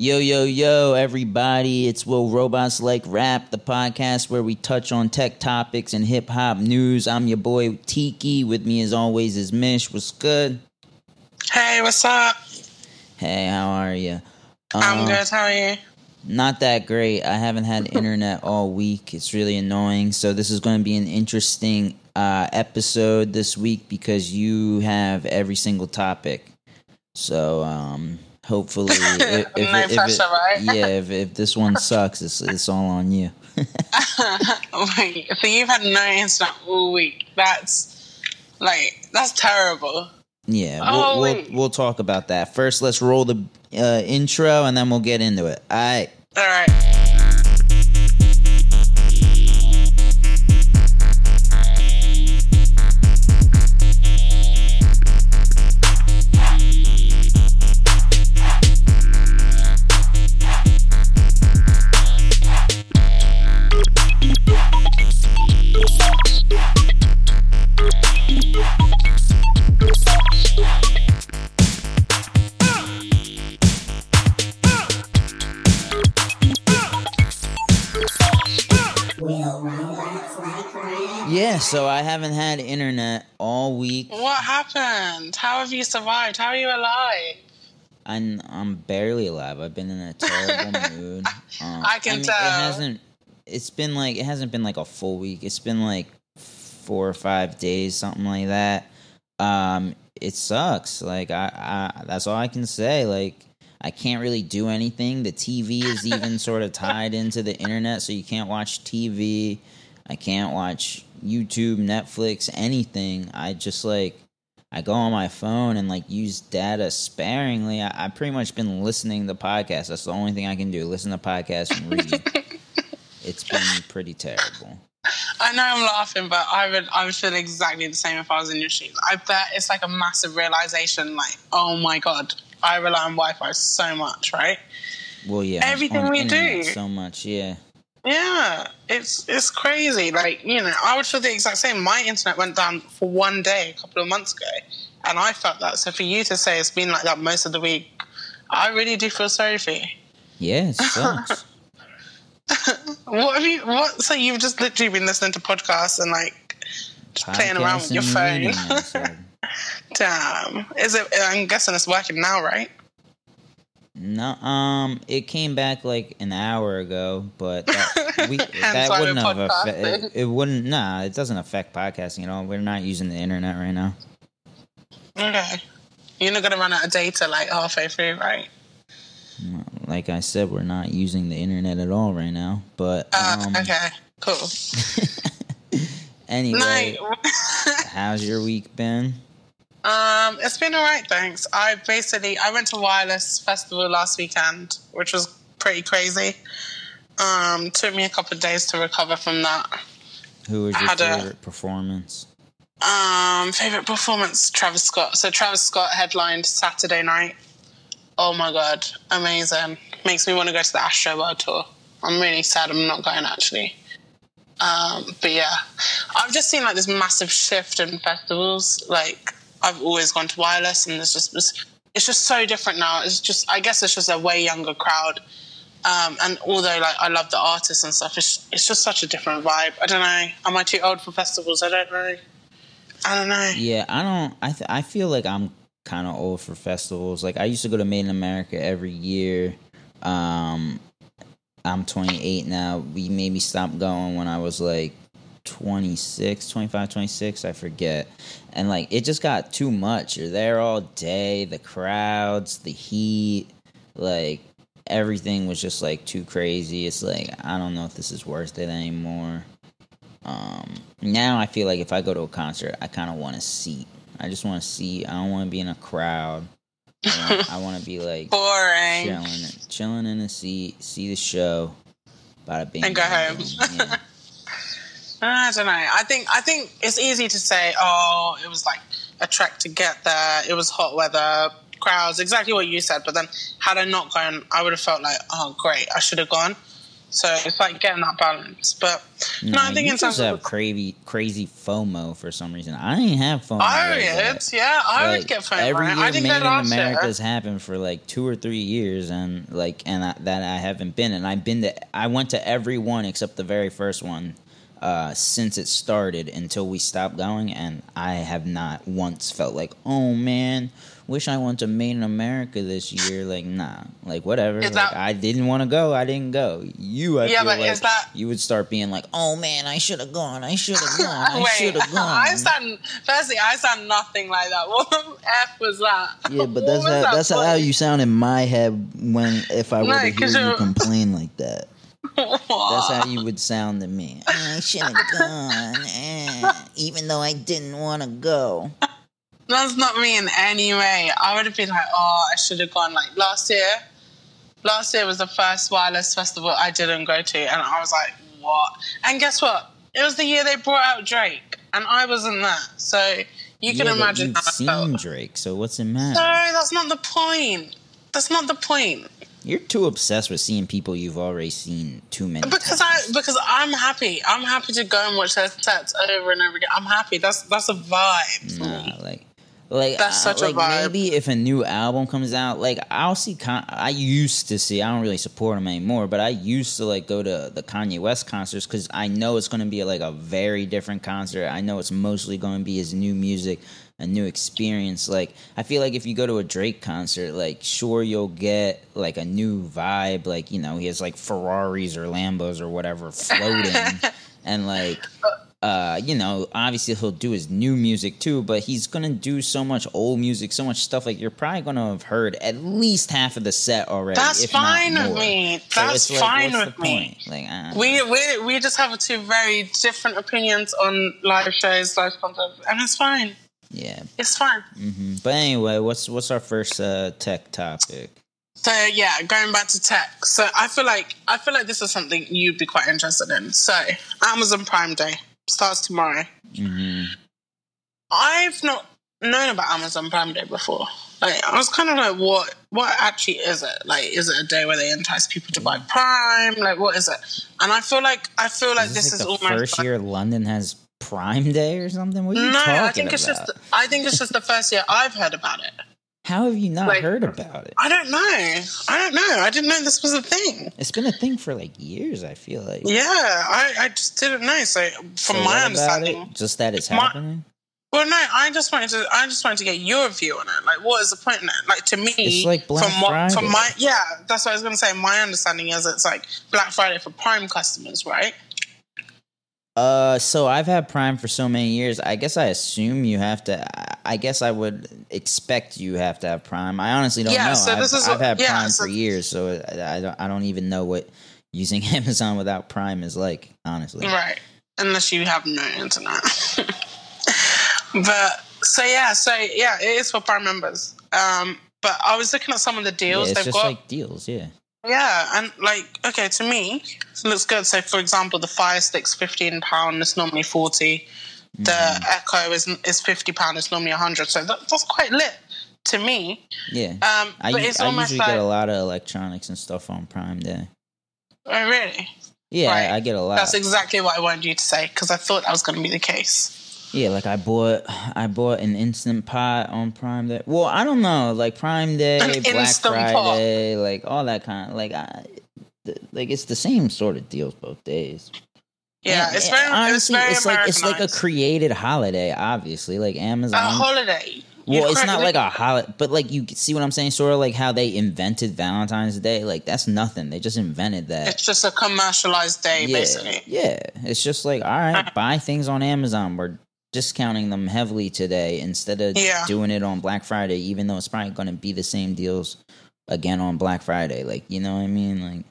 Yo, yo, yo, everybody. It's Will Robots Like Rap, the podcast where we touch on tech topics and hip hop news. I'm your boy Tiki. With me, as always, is Mish. What's good? Hey, what's up? Hey, how are you? I'm good. How are you? Not that great. I haven't had internet all week. It's really annoying. So, this is going to be an interesting uh, episode this week because you have every single topic. So, um, hopefully, if, if, if, pressure, it, right? yeah, if, if this one sucks, it's it's all on you. Wait, so you've had no internet all week. That's like that's terrible. Yeah, Oh, we'll, we'll we'll talk about that. First, let's roll the uh, intro, and then we'll get into it. All right. All right. Yeah, so I haven't had internet all week. What happened? How have you survived? How are you alive? I'm I'm barely alive. I've been in a terrible mood. Um, I can mean, tell. It hasn't. It's been like it hasn't been like a full week. It's been like four or five days, something like that. Um, it sucks. Like I, I that's all I can say. Like I can't really do anything. The TV is even sort of tied into the internet, so you can't watch TV. I can't watch YouTube, Netflix, anything. I just like I go on my phone and like use data sparingly. I, I've pretty much been listening to podcasts. That's the only thing I can do. Listen to podcasts and read. it's been pretty terrible. I know I'm laughing, but I would I would feel exactly the same if I was in your shoes. I bet it's like a massive realization. Like, oh my god, I rely on Wi-Fi so much, right? Well, yeah, Everything we do. so much. Yeah, Yeah, it's it's crazy. Like you know, I would feel the exact same. My internet went down for one day a couple of months ago, and I felt that. So for you to say it's been like that most of the week, I really do feel sorry for you. yeah, it sucks. What have you? What? So you've just literally been listening to podcasts and like just playing around with your phone. and reading, I said. Damn. Is it? I'm guessing it's working now, right? No, um, it came back like an hour ago, but that, we, that wouldn't have affected. It, it wouldn't. Nah, it doesn't affect podcasting at all. We're not using the internet right now. Okay. You're not gonna run out of data like halfway through, right? Like I said, we're not using the internet at all right now. But Uh, um, okay. Cool. anyway, how's your week been? Um, it's been all right, thanks. I basically I went to Wireless Festival last weekend, which was pretty crazy. Um, took me a couple of days to recover from that. Who was your had a- favorite performance? Um, favorite performance, Travis Scott. So Travis Scott headlined Saturday night. Oh my god, amazing! Makes me want to go to the Astro World tour. I'm really sad I'm not going actually. Um, but yeah, I've just seen like this massive shift in festivals. Like I've always gone to Wireless, and there's just it's, it's just so different now. It's just I guess it's just a way younger crowd. Um, and although like I love the artists and stuff, it's it's just such a different vibe. I don't know. Am I too old for festivals? I don't know. I don't know. Yeah, I don't. I th- I feel like I'm kind of old for festivals. Like I used to go to Made in America every year. Um, I'm 28 now. We maybe stopped going when I was like 26, 25, 26. I forget. And like it just got too much. You're there all day. The crowds, the heat, like everything was just like too crazy. It's like I don't know if this is worth it anymore. Um, now I feel like if I go to a concert, I kind of want a seat. I just want to see. I don't want to be in a crowd. I want, to be like Boring. chilling, chilling in a seat, see the show. Bada bing, And go home. Yeah. I don't know. I think I think it's easy to say, oh, it was like a trek to get there. It was hot weather, crowds, exactly what you said. But then, had I not gone, I would have felt like, oh, great, I should have gone. So it's like getting that balance. But no, Nah, I think in terms of crazy, crazy FOMO for some reason. I ain't have FOMO. I like would, yeah, I Like, would get phone. every year I didn't made in America's year. happened for like two or three years, and like, and I, that I haven't been, and I've been to, I went to every one except the very first one, uh, since it started until we stopped going, and I have not once felt like, oh man, wish I went to Made in America this year. Like, nah, like whatever. Like, that- I didn't want to go. I didn't go. You, I Yeah, feel but like is that- you would start being like, oh man, I should have gone. I should have gone. I should have gone. I sound firstly, I sound nothing like that. What the f was that? Yeah, but that's how, that that's how you sound in my head when if I were No, to hear you complain like that. That's how you would sound to me. I should have gone, eh, even though I didn't want to go. That's not me in any way. I would have been like, oh, I should have gone. Like last year, last year was the first wireless festival I didn't go to, and I was like, what? And guess what? It was the year they brought out Drake, and I wasn't there. So you can Yeah, but imagine You've how I felt. seen Drake, so what's it matter? No, that's not the point. That's not the point. You're too obsessed with seeing people you've already seen too many Because times. I because I'm happy. I'm happy to go and watch their sets over and over again. I'm happy. That's that's a vibe. Nah, like, like That's uh, such a vibe. maybe if a new album comes out, like I'll see. Con- I used to see. I don't really support him anymore, but I used to like go to the Kanye West concerts because I know it's going to be like a very different concert. I know it's mostly going to be his new music, a new experience. Like I feel like if you go to a Drake concert, like sure you'll get like a new vibe. Like you know he has like Ferraris or Lambos or whatever floating, and like uh, you know, obviously he'll do his new music too, but he's gonna do so much old music, so much stuff. Like you're probably gonna have heard at least half of the set already. That's if not fine with me. That's it's like, fine with me. Like, We we we just have two very different opinions on live shows, live concerts, and it's fine. Yeah. It's fine. hmm But anyway, what's what's our first uh, tech topic? So yeah, going back to tech. So I feel like I feel like this is something you'd be quite interested in. So Amazon Prime Day starts tomorrow. hmm I've not known about Amazon Prime Day before. Like I was kind of like, what what actually is it? Like, is it a day where they entice people to buy Prime? Like, what is it? And I feel like I feel like Is this, this is like the almost first like- year London has Prime Day or something? What are you No, talking I think it's just I think it's just the first year I've heard about it. How have you not like- heard about it? I don't know. I don't know. I didn't know this was a thing. It's been a thing for like years. I feel like. Yeah, I, I just didn't know. So from So my understanding, it? just that it's My- happening. well, no, I just wanted to. I just wanted to get your view on it. Like, what is the point in it? Like to me, It's like Black from what, from my yeah, that's what I was going to say. My understanding is it's like Black Friday for Prime customers, right? Uh, so I've had Prime for so many years. I guess I assume you have to. I- guess I would expect you have to have Prime. I honestly don't Yeah, know. so I've, this is I've had yeah, Prime so- for years, so I, don't. I don't even know what using Amazon without Prime is like. Honestly, Right. Unless you have no internet. but so yeah, so yeah, it is for Prime members. Um, but I was looking at some of the yeah, deals it's they've just got. like deals. Yeah, Yeah, and like okay, to me, it looks good. So, for example, the Fire Stick's fifteen pound. It's normally forty. The Mm-hmm. Echo is is fifty pound. It's normally hundred. So that, that's quite lit to me. yeah. Um, I, but it's I almost usually like get a lot of electronics and stuff on Prime Day. oh really? Yeah, Right. I, I get a lot. That's exactly what I wanted you to say because I thought that was going to be the case. Yeah, like I bought I bought an instant pot on Prime Day. Well, I don't know, like Prime Day, An Black Instant Pot. Friday, like all that kind of like I th- like it's the same sort of deals both days. Yeah, And- it's very, honestly, it's very it's like it's like a created holiday, obviously, like Amazon. a holiday. Well, it's not like a holiday, but like you see what I'm saying, sort of like how they invented Valentine's Day. Like that's nothing. They just invented that. It's just a commercialized day, yeah, basically. yeah. It's just like all right, uh-huh. buy things on Amazon. We're discounting them heavily today instead of Yeah. doing it on Black Friday, even though it's probably going to be the same deals again on Black Friday. Like you know what I mean? Like,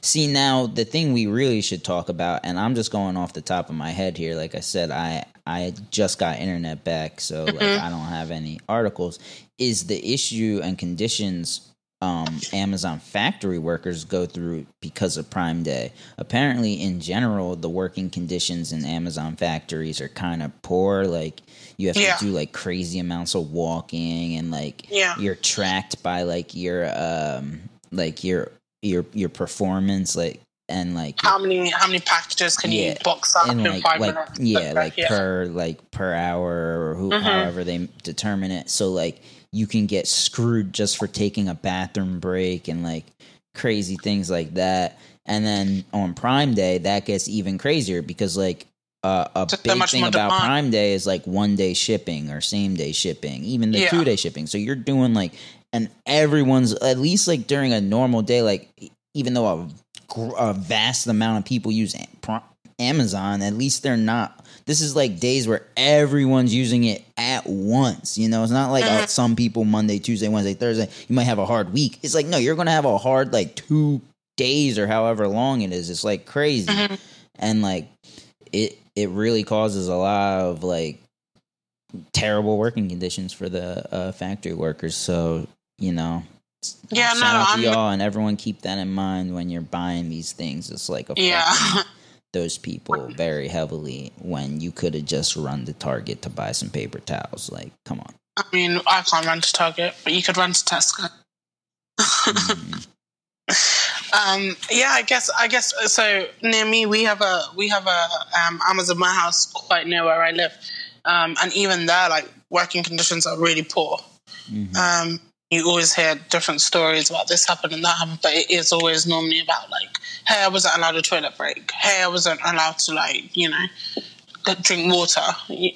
see now the thing we really should talk about, and I'm just going off the top of my head here. Like I said, I I just got internet back, so like Mhm. I don't have any articles. Is the issue and conditions um, Amazon factory workers go through because of Prime Day. Apparently, in general, the working conditions in Amazon factories are kind of poor. Like you have Yeah. to do like crazy amounts of walking, and like Yeah. you're tracked by like your um like your your your performance. Like and like How many how many packages can Yeah, you box up and in like five like minutes? yeah like yeah. per like per hour or who, Mhm. however they determine it so like you can get screwed just for taking a bathroom break and like crazy things like that and then on prime day that gets even crazier because like uh, a so big much thing about prime day is like one day shipping or same day shipping even the Yeah. two day shipping so you're doing like and everyone's at least like during a normal day like even though a, a vast amount of people use Amazon, at least they're not. This is like days where everyone's using it at once. You know, it's not like Mm-hmm. uh, some people Monday, Tuesday, Wednesday, Thursday. You might have a hard week. It's like no, you're gonna have a hard like two days or however long it is. It's like crazy, Mhm. and like it it really causes a lot of like terrible working conditions for the uh, factory workers. So you know, Yeah, no, out to I'm- y'all, and everyone keep that in mind when you're buying these things. It's like affecting Yeah. those people very heavily when you could have just run to Target to buy some paper towels. Like, come on. I mean, I can't run to Target, but you could run to Tesco. Mm, Um, yeah, I guess I guess so. Near me, we have a we have a um, Amazon warehouse quite near where I live, um, and even there, like working conditions are really poor. mhm. Um, you always hear different stories about this happened and that happened, but it is always normally about like, hey, I wasn't allowed a toilet break. Hey, I wasn't allowed to like, you know, drink water.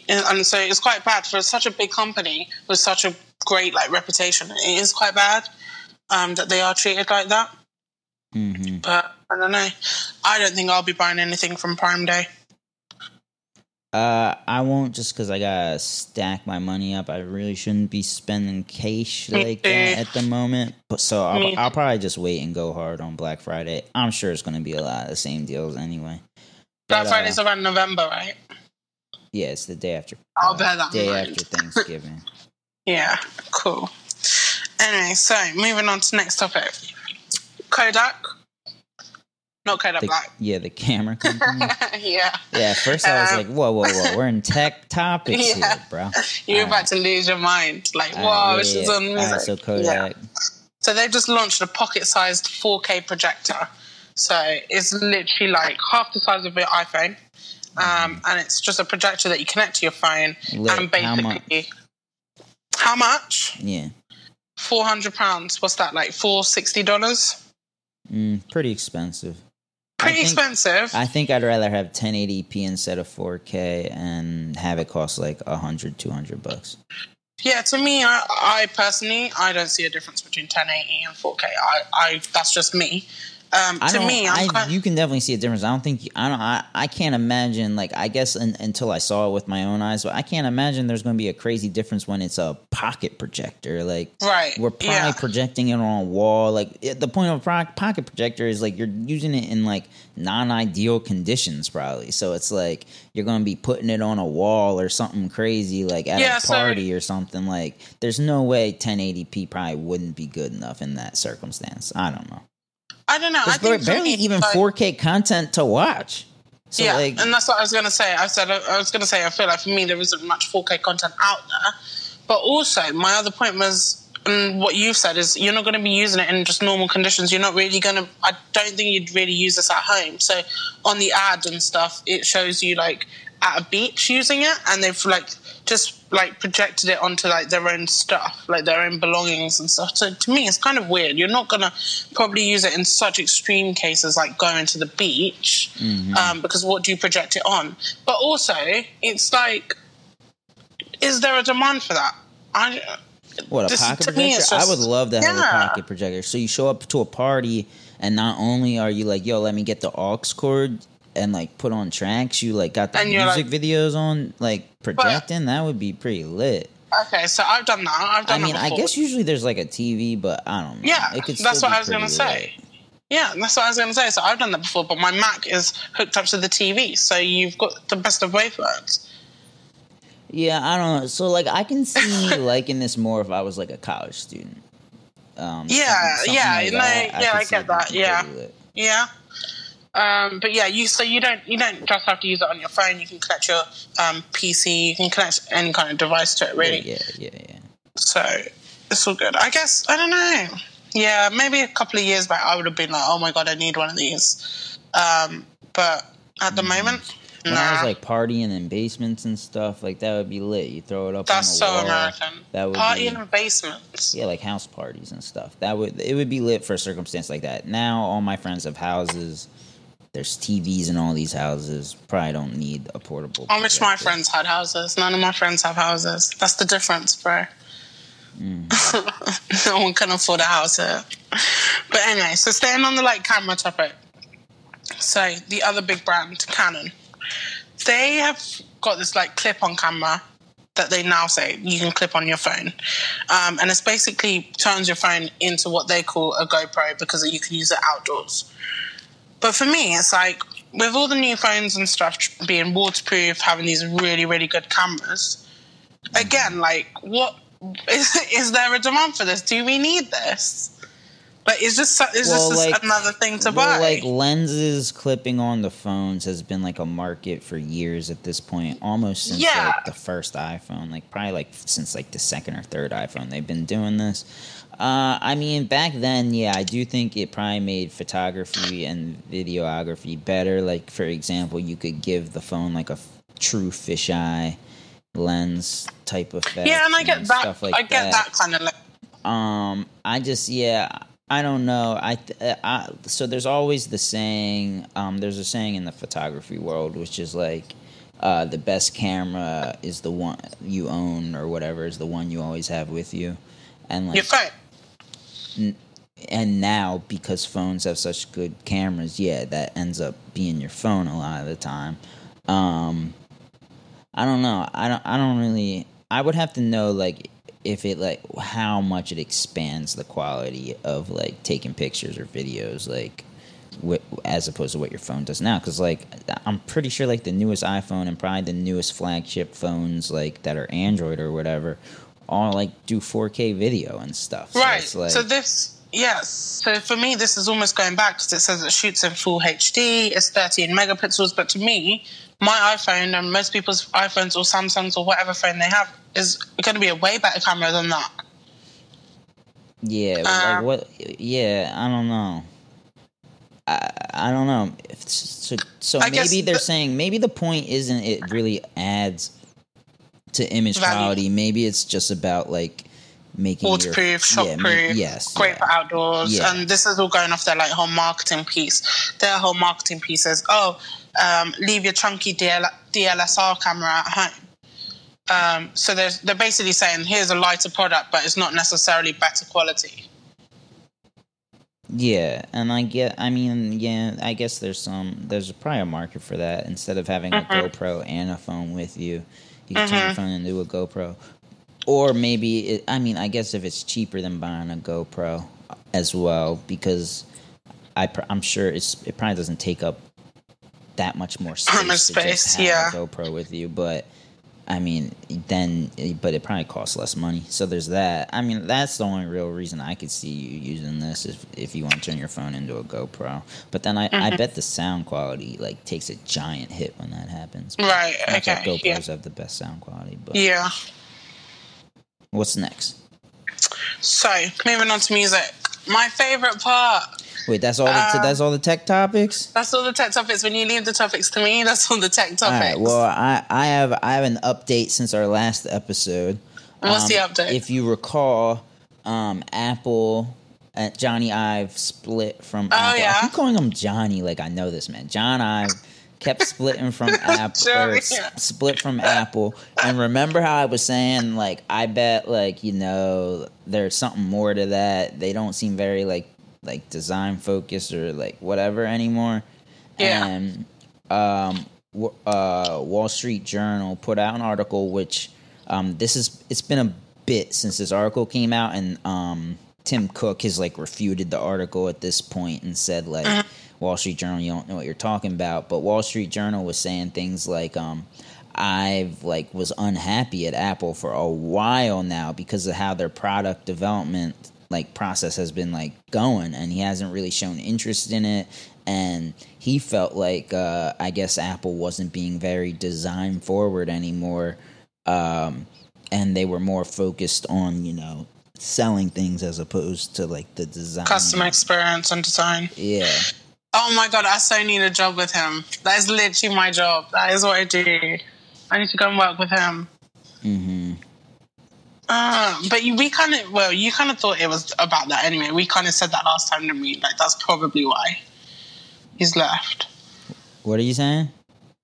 And so it's quite bad for such a big company with such a great like reputation. It is quite bad um, that they are treated like that. Mhm. But I don't know. I don't think I'll be buying anything from Prime Day. Uh, I won't just because I gotta stack my money up. I really shouldn't be spending cash like that at the moment. But so I'll, I'll probably just wait and go hard on Black Friday. I'm sure it's gonna be a lot of the same deals anyway. Black But, uh, Friday's around November, right? Yeah, it's the day after. I'll uh, bear that in day mind. after Thanksgiving. Yeah, cool. Anyway, so moving on to next topic. Kodak. Not Kodak The, Black. yeah, the camera company. yeah. Yeah, at first I was Um, like, whoa, whoa, whoa, we're in tech topics Yeah. here, bro. You're Alright. about to lose your mind. Like, Alright, wow, yeah, this is yeah. on music. Alright, so Yeah. Kodak. So they've just launched a pocket-sized 4K projector. So it's literally like half the size of your iPhone, um, and it's just a projector that you connect to your phone, Lit. and How much? basically, how much? Yeah, Four hundred pounds. What's that like? Four sixty dollars. mm, pretty expensive. I Pretty think- expensive. I think I'd rather have 1080p instead of 4K and have it cost like 100, 200 bucks. Yeah, to me, I, I personally, I don't see a difference between 1080 and 4K. I, I that's just me. Um, I to me, I'm I, kind you can definitely see a difference. I don't think I don't. I, I can't imagine like I guess un, until I saw it with my own eyes, but I can't imagine there's going to be a crazy difference when it's a pocket projector. Like right. we're probably yeah. projecting it on a wall. Like it- the point of a pro- pocket projector is like you're using it in like non-ideal conditions, probably. So it's like you're going to be putting it on a wall or something crazy, like at Yeah, a so- party or something. Like there's no way 1080p probably wouldn't be good enough in that circumstance. I don't know. I don't know. I There's think barely me, even like- 4K content to watch. So yeah, like, and that's what I was gonna say. I said I was gonna say I feel like for me there isn't much 4K content out there, but also my other point was. And what you've said is you're not going to be using it in just normal conditions. You're not really going to. I don't think you'd really use this at home. So on the ad and stuff, it shows you like at a beach using it, and they've like just like projected it onto like their own stuff, like their own belongings and stuff. So to me, it's kind of weird. You're not going to probably use it in such extreme cases like going to the beach, um, because what do you project it on? But also, it's like, is there a demand for that? I what a this- pocket projector? it's I would love to have Yeah. a pocket projector. So you show up to a party, and not only are you like, "Yo, let me get the aux cord." And like put on tracks, you like got the And music like- videos on like projecting. that would be pretty lit. okay, so I've done that. I've done. I mean, I guess usually there's like a TV, but I don't know. Yeah, it could that's what I was gonna pretty say. Yeah, that's what I was to say. So I've done that before, but my Mac is hooked up to the TV, so you've got the best of both worlds. Yeah, I don't know. So like, I can see liking this more if I was like a college student. Um, Yeah, something- something yeah, like no, yeah, I see get that, yeah. Yeah. Um, but yeah, you so you don't you don't just have to use it on your phone. You can connect your um, PC. You can connect any kind of device to it, really. Yeah, yeah, yeah. So it's all good. I guess I don't know. Yeah, maybe a couple of years back, I would have been like, "Oh my god, I need one of these." Um, but at the moment, When I was like partying in basements and stuff, like that would be lit. You throw it up. That's on so wall. American. That would Party be, in basements. yeah, like house parties and stuff. That would it would be lit for a circumstance like that. Now all my friends have houses. There's TVs in all these houses. Probably don't need a portable. Wish my friends had houses. None of my friends have houses. That's the difference, bro. Mm. no one can afford a house here. But anyway, so staying on the like camera topic. So the other big brand, Canon, they have got this like clip-on camera that they now say you can clip on your phone, um, and it's basically turns your phone into what they call a GoPro because you can use it outdoors. But for me, it's like with all the new phones and stuff being waterproof, having these really, really good cameras. Again, like, what is, is there a demand for this? Do we need this? Like, is this is Well, this just like- another thing to well, buy? like lenses clipping on the phones has been like a market for years at this point, almost since Yeah. like the first iPhone, like probably like since like the second or third iPhone, they've been doing this. Uh, I mean, back then, yeah, I do think it probably made photography and videography better. Like, for example, you could give the phone like a f- true fisheye lens type of effect. yeah, and I get that. Like I get that, kind of like. um, I just yeah, I don't know. I, uh, I so there's always the saying. Um, there's a saying in the photography world which is like, uh, the best camera is the one you own or whatever is the one you always have with you, and like Your phone. And now because phones have such good cameras, yeah, that ends up being your phone a lot of the time. Um, I don't know. I don't. I don't really. I would have to know like if it like how much it expands the quality of like taking pictures or videos like wh- as opposed to what your phone does now because like i'm pretty sure like the newest iphone and probably the newest flagship phones like that are android or whatever all like do 4k video and stuff so Right. like, so this, yes. So for me, this is almost going back because it says it shoots in full HD. It's 13 megapixels, but to me, my iPhone and most people's iPhones or Samsungs or whatever phone they have is going to be a way better camera than that. Yeah, Um, like what? Yeah, I don't know. I I don't know. So so maybe they're the- saying maybe the point isn't it really adds to image Value. quality. Maybe it's just about like making Waterproof, yeah, shockproof, yes, great yeah. for outdoors. Yeah. And this is all going off their like whole marketing piece. Their whole marketing piece is, oh, um, leave your chunky DL- DLSR camera at home. Um, so they're, they're basically saying, here's a lighter product, but it's not necessarily better quality. Yeah, and I get. I mean, yeah, I guess there's some. There's probably a market for that. Instead of having a Mm-hmm. GoPro and a phone with you, you can turn your uh-huh. phone into a GoPro. Or maybe, it, I mean, I guess if it's cheaper than buying a GoPro as well, because I, pr- I'm sure it's it probably doesn't take up that much more space, much to just space, have yeah. a GoPro with you. But I mean, then, but it probably costs less money. So there's that. I mean, that's the only real reason I could see you using this if if you want to turn your phone into a GoPro. But then I, Mm-hmm. I bet the sound quality like takes a giant hit when that happens. Right, Not okay, GoPros yeah. have the best sound quality. But Yeah. what's next? So moving on to music. My favorite part. Wait, that's all. The Uh, that's all the tech topics. That's all the tech topics. When you leave the topics to me, that's all the tech topics. All right. Well, I I have I have an update since our last episode. What's Um, the update? If you recall, um, Apple at Jony Ive split from Oh, Apple. yeah? I keep calling him Johnny like I know this man. John Ive kept splitting from Apple or Johnny. s- split from Apple. And remember how I was saying like I bet like you know there's something more to that. They don't seem very like like design focused or like whatever anymore. Yeah. And um, w- uh, Wall Street Journal put out an article which um, this is it's been a bit since this article came out and um, Tim Cook has like refuted the article at this point and said like Wall Street Journal you don't know what you're talking about but Wall Street Journal was saying things like um, Ive like was unhappy at Apple for a while now because of how their product development like process has been like going and he hasn't really shown interest in it and he felt like uh I guess Apple wasn't being very design forward anymore um and they were more focused on you know selling things as opposed to like the design. Customer experience and design. Yeah. Oh my god, I so need a job with him. That is literally my job. That is what I do. I need to go and work with him. Mm-hmm. Uh, but you, we kind of, well, you kind of thought it was about that anyway. We kind of said that last time to me. Like, that's probably why he's left. What are you saying?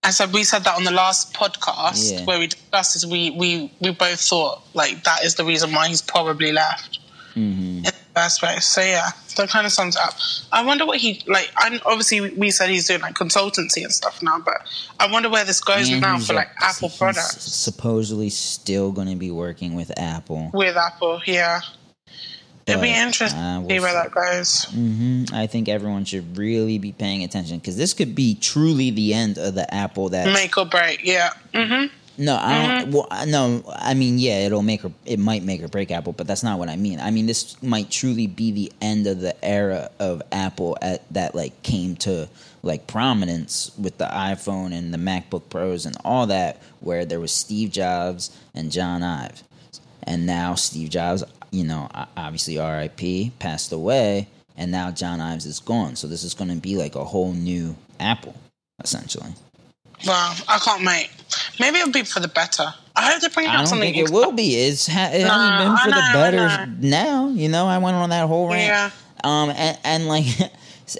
I said we said that on the last podcast Yeah. where we discussed this. We we we both thought like that is the reason why he's probably left Mm-hmm. In way. So yeah, that kind of sums up. I wonder what he like. I obviously we said he's doing like consultancy and stuff now, but I wonder where this goes And now for like a- Apple products Supposedly still going to be working with Apple. with Apple. Yeah, it'd be interesting uh, we'll see where that goes. hmm I think everyone should really be paying attention because this could be truly the end of the Apple that. Make or break. Yeah. hmm No, I Mm-hmm. don't. Well, no, I mean, yeah, it'll make or it might make or break Apple, but that's not what I mean. I mean, this might truly be the end of the era of Apple at that like came to like prominence with the iPhone and the MacBook Pros and all that, where there was Steve Jobs and John Ive, and now Steve Jobs, you know, obviously R.I.P. passed away, and now John Ives is gone. So this is going to be like a whole new Apple, essentially. Well, I can't wait. Maybe it'll be for the better. I hope they bring out something. think it will be. It's ha- it Nah, hasn't been for know, the better now. You know, I went on that whole rant. Yeah. Um, and, and like,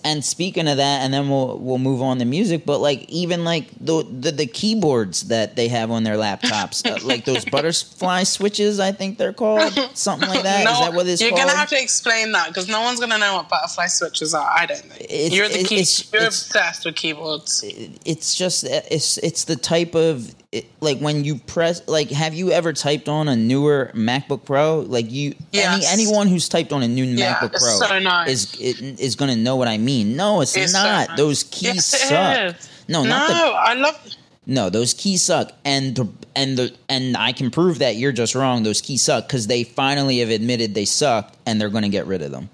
and speaking of that, and then we'll we'll move on to music. But like, even like the the, the keyboards that they have on their laptops, uh, like those butterfly switches, I think they're called something like that. Is no, that what it's you're called? gonna have to explain that because no one's gonna know what butterfly switches are. I don't think. It's- you're the key. it's- you're it's- obsessed with keyboards. it's just it's it's the type of it, like when you press like have you ever typed on a newer MacBook Pro like you Yes. any anyone who's typed on a new Yeah, MacBook Pro so nice. is it, is going to know what I mean no it's, It's not those keys Yes, suck is. no No, not the I love. no those keys suck and the and the and I can prove that you're just wrong those keys suck cuz they finally have admitted they suck and they're going to get rid of them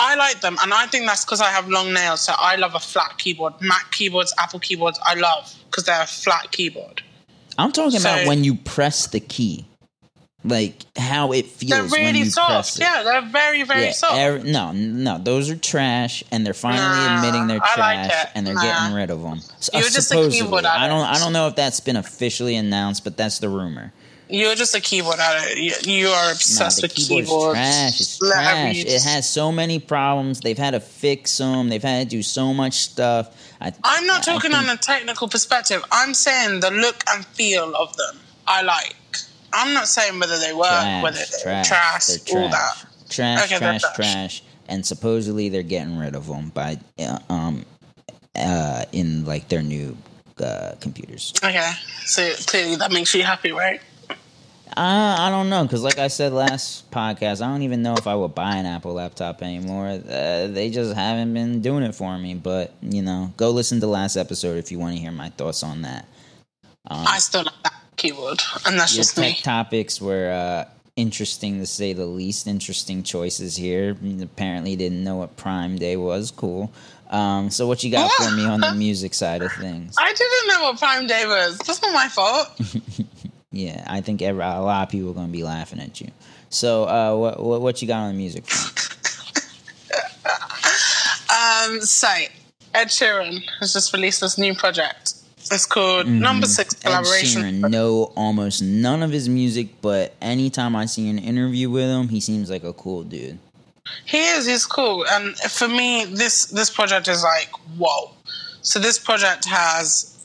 I like them, and I think that's because I have long nails. So I love a flat keyboard. Mac keyboards, Apple keyboards, I love because they're a flat keyboard. I'm talking about when you press the key like how it feels They're when really soft. it. Yeah, they're very, very soft. every- no, no, those are trash, and they're finally Nah, admitting they're I like trash, and they're Nah. getting rid of them. You're just a keyboard I don't, I don't know if that's been officially announced, but that's the rumor. You're just a keyboard addict. You, you are Nah, obsessed the with keyboard's keyboards. trash. It's Let trash. It has so many problems. They've had to fix them. They've had to do so much stuff. I, I'm not I talking think- on a technical perspective. I'm saying the look and feel of them. I like. I'm not saying whether they work, trash, whether they're trash, trash, they're all that. trash, Okay, trash, trash, trash. and supposedly they're getting rid of them by uh, um uh in like their new uh, computers. Okay, so clearly that makes you happy, right? I I don't know because like I said last podcast, I don't even know if I would buy an Apple laptop anymore. Uh, they just haven't been doing it for me. But you know, go listen to last episode if you want to hear my thoughts on that. Um, I still like that keyboard, and that's your just tech me. topics were uh, interesting to say the least. Interesting choices here. Apparently, didn't know what Prime Day was. Cool. Um, so, what you got for me on the music side of things? I didn't know what Prime Day was. That's not my fault. Yeah, I think every, a lot of people are going to be laughing at you. So, uh, what, what what you got on the music? Um, so Ed Sheeran has just released this new project. It's called Number Six Mm-hmm. Ed Sheeran, know almost none of his music, but anytime I see an interview with him, he seems like a cool dude. He is. He's cool. And for me, this this project is like whoa. So this project has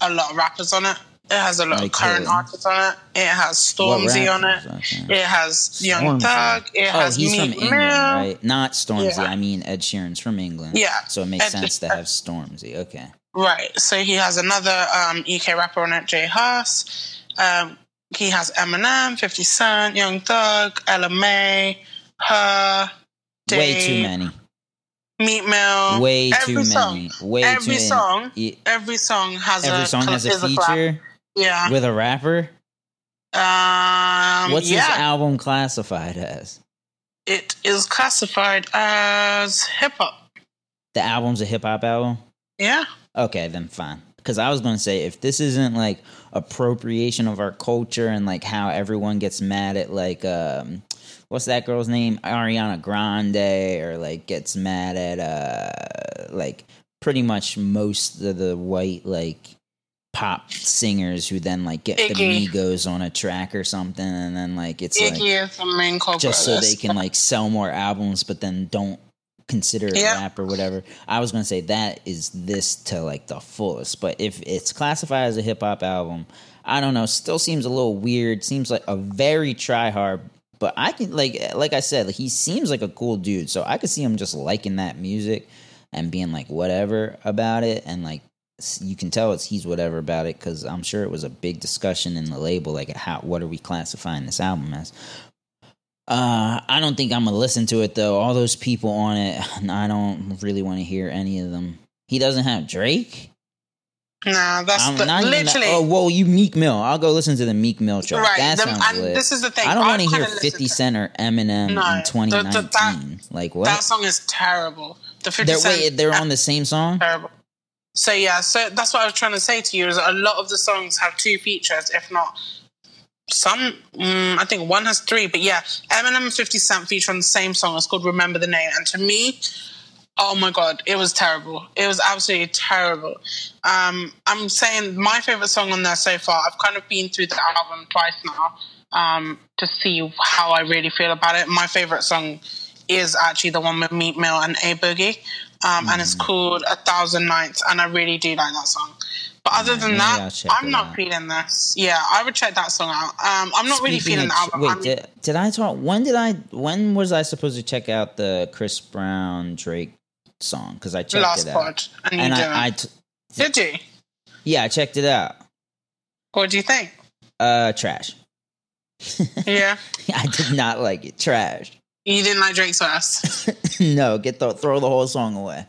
a lot of rappers on it. It has a lot Like of current who? artists on it. It has Stormzy on it. Okay. It has Young Stormzy. Thug. It Oh, has he's Meek from Mill. Right? Not Stormzy. Yeah. I mean Ed Sheeran's from England. Yeah. So it makes Ed sense to have Stormzy. Okay. Right. So he has another um, UK rapper on it, J Hus. Um, he has Eminem, 50 Cent, Young Thug, Ella Mai, her, Dave, Way too many. Meek Mill. Way every too song, many. Way every too many. song, Yeah, every song has Every a song has a feature Yeah. with a rapper. Um, What's yeah. his album classified as? It is classified as hip hop. The album's a hip hop album. Yeah. Okay, then fine. Because I was going to say, if this isn't like appropriation of our culture and like how everyone gets mad at like um, what's that girl's name? Ariana Grande, or like gets mad at uh like pretty much most of the white like pop singers who then like get Iggy. the Migos on a track or something, and then like it's like Iggy is the main culprit. just so they can like sell more albums, but then don't consider it Yeah. rap or whatever. I was gonna say that is this to like the fullest, but if it's classified as a hip hop album, I don't know. Still seems a little weird. Seems like a very try hard. But I can like like I said, he seems like a cool dude. So I could see him just liking that music and being like whatever about it, and like you can tell it's he's whatever about it because I'm sure it was a big discussion in the label like how what are we classifying this album as. Uh, I don't think I'm gonna listen to it though. All those people on it, I don't really want to hear any of them. He doesn't have Drake. Nah, that's the, even- literally oh, whoa, you Meek Mill. I'll go listen to the Meek Mill track. right. That the- sounds lit. this is the thing. I don't want to hear 50 Cent or Eminem No, in the- the- 2019. like what? That song is terrible. The 50 They're, Cent wait, they're on the same song. terrible. So yeah, so that's what I was trying to say to you is that a lot of the songs have two features, if not some. Mm, I think one has three, but yeah, Eminem and Fifty Cent feature on the same song. It's called "Remember the Name," and to me, oh my god, it was terrible. It was absolutely terrible. Um, I'm saying my favorite song on there so far. I've kind of been through the album twice now um, to see how I really feel about it. My favorite song is actually the one with Meek Mill and A Boogie, um, and it's called A Thousand Nights, and I really do like that song. But other than that, I'm not out. feeling this. Yeah, I would check that song out. Um, I'm not really feeling the album. Wait, I'm- did, did I talk? When did I? When was I supposed to check out the Chris Brown Drake song? Because I checked last it out. pod, and you and. I, I t- Did you? yeah, I checked it out. What do you think? Uh, trash. Yeah, I did not like it. Trash. you didn't like Drake's verse. no, get the throw the whole song away.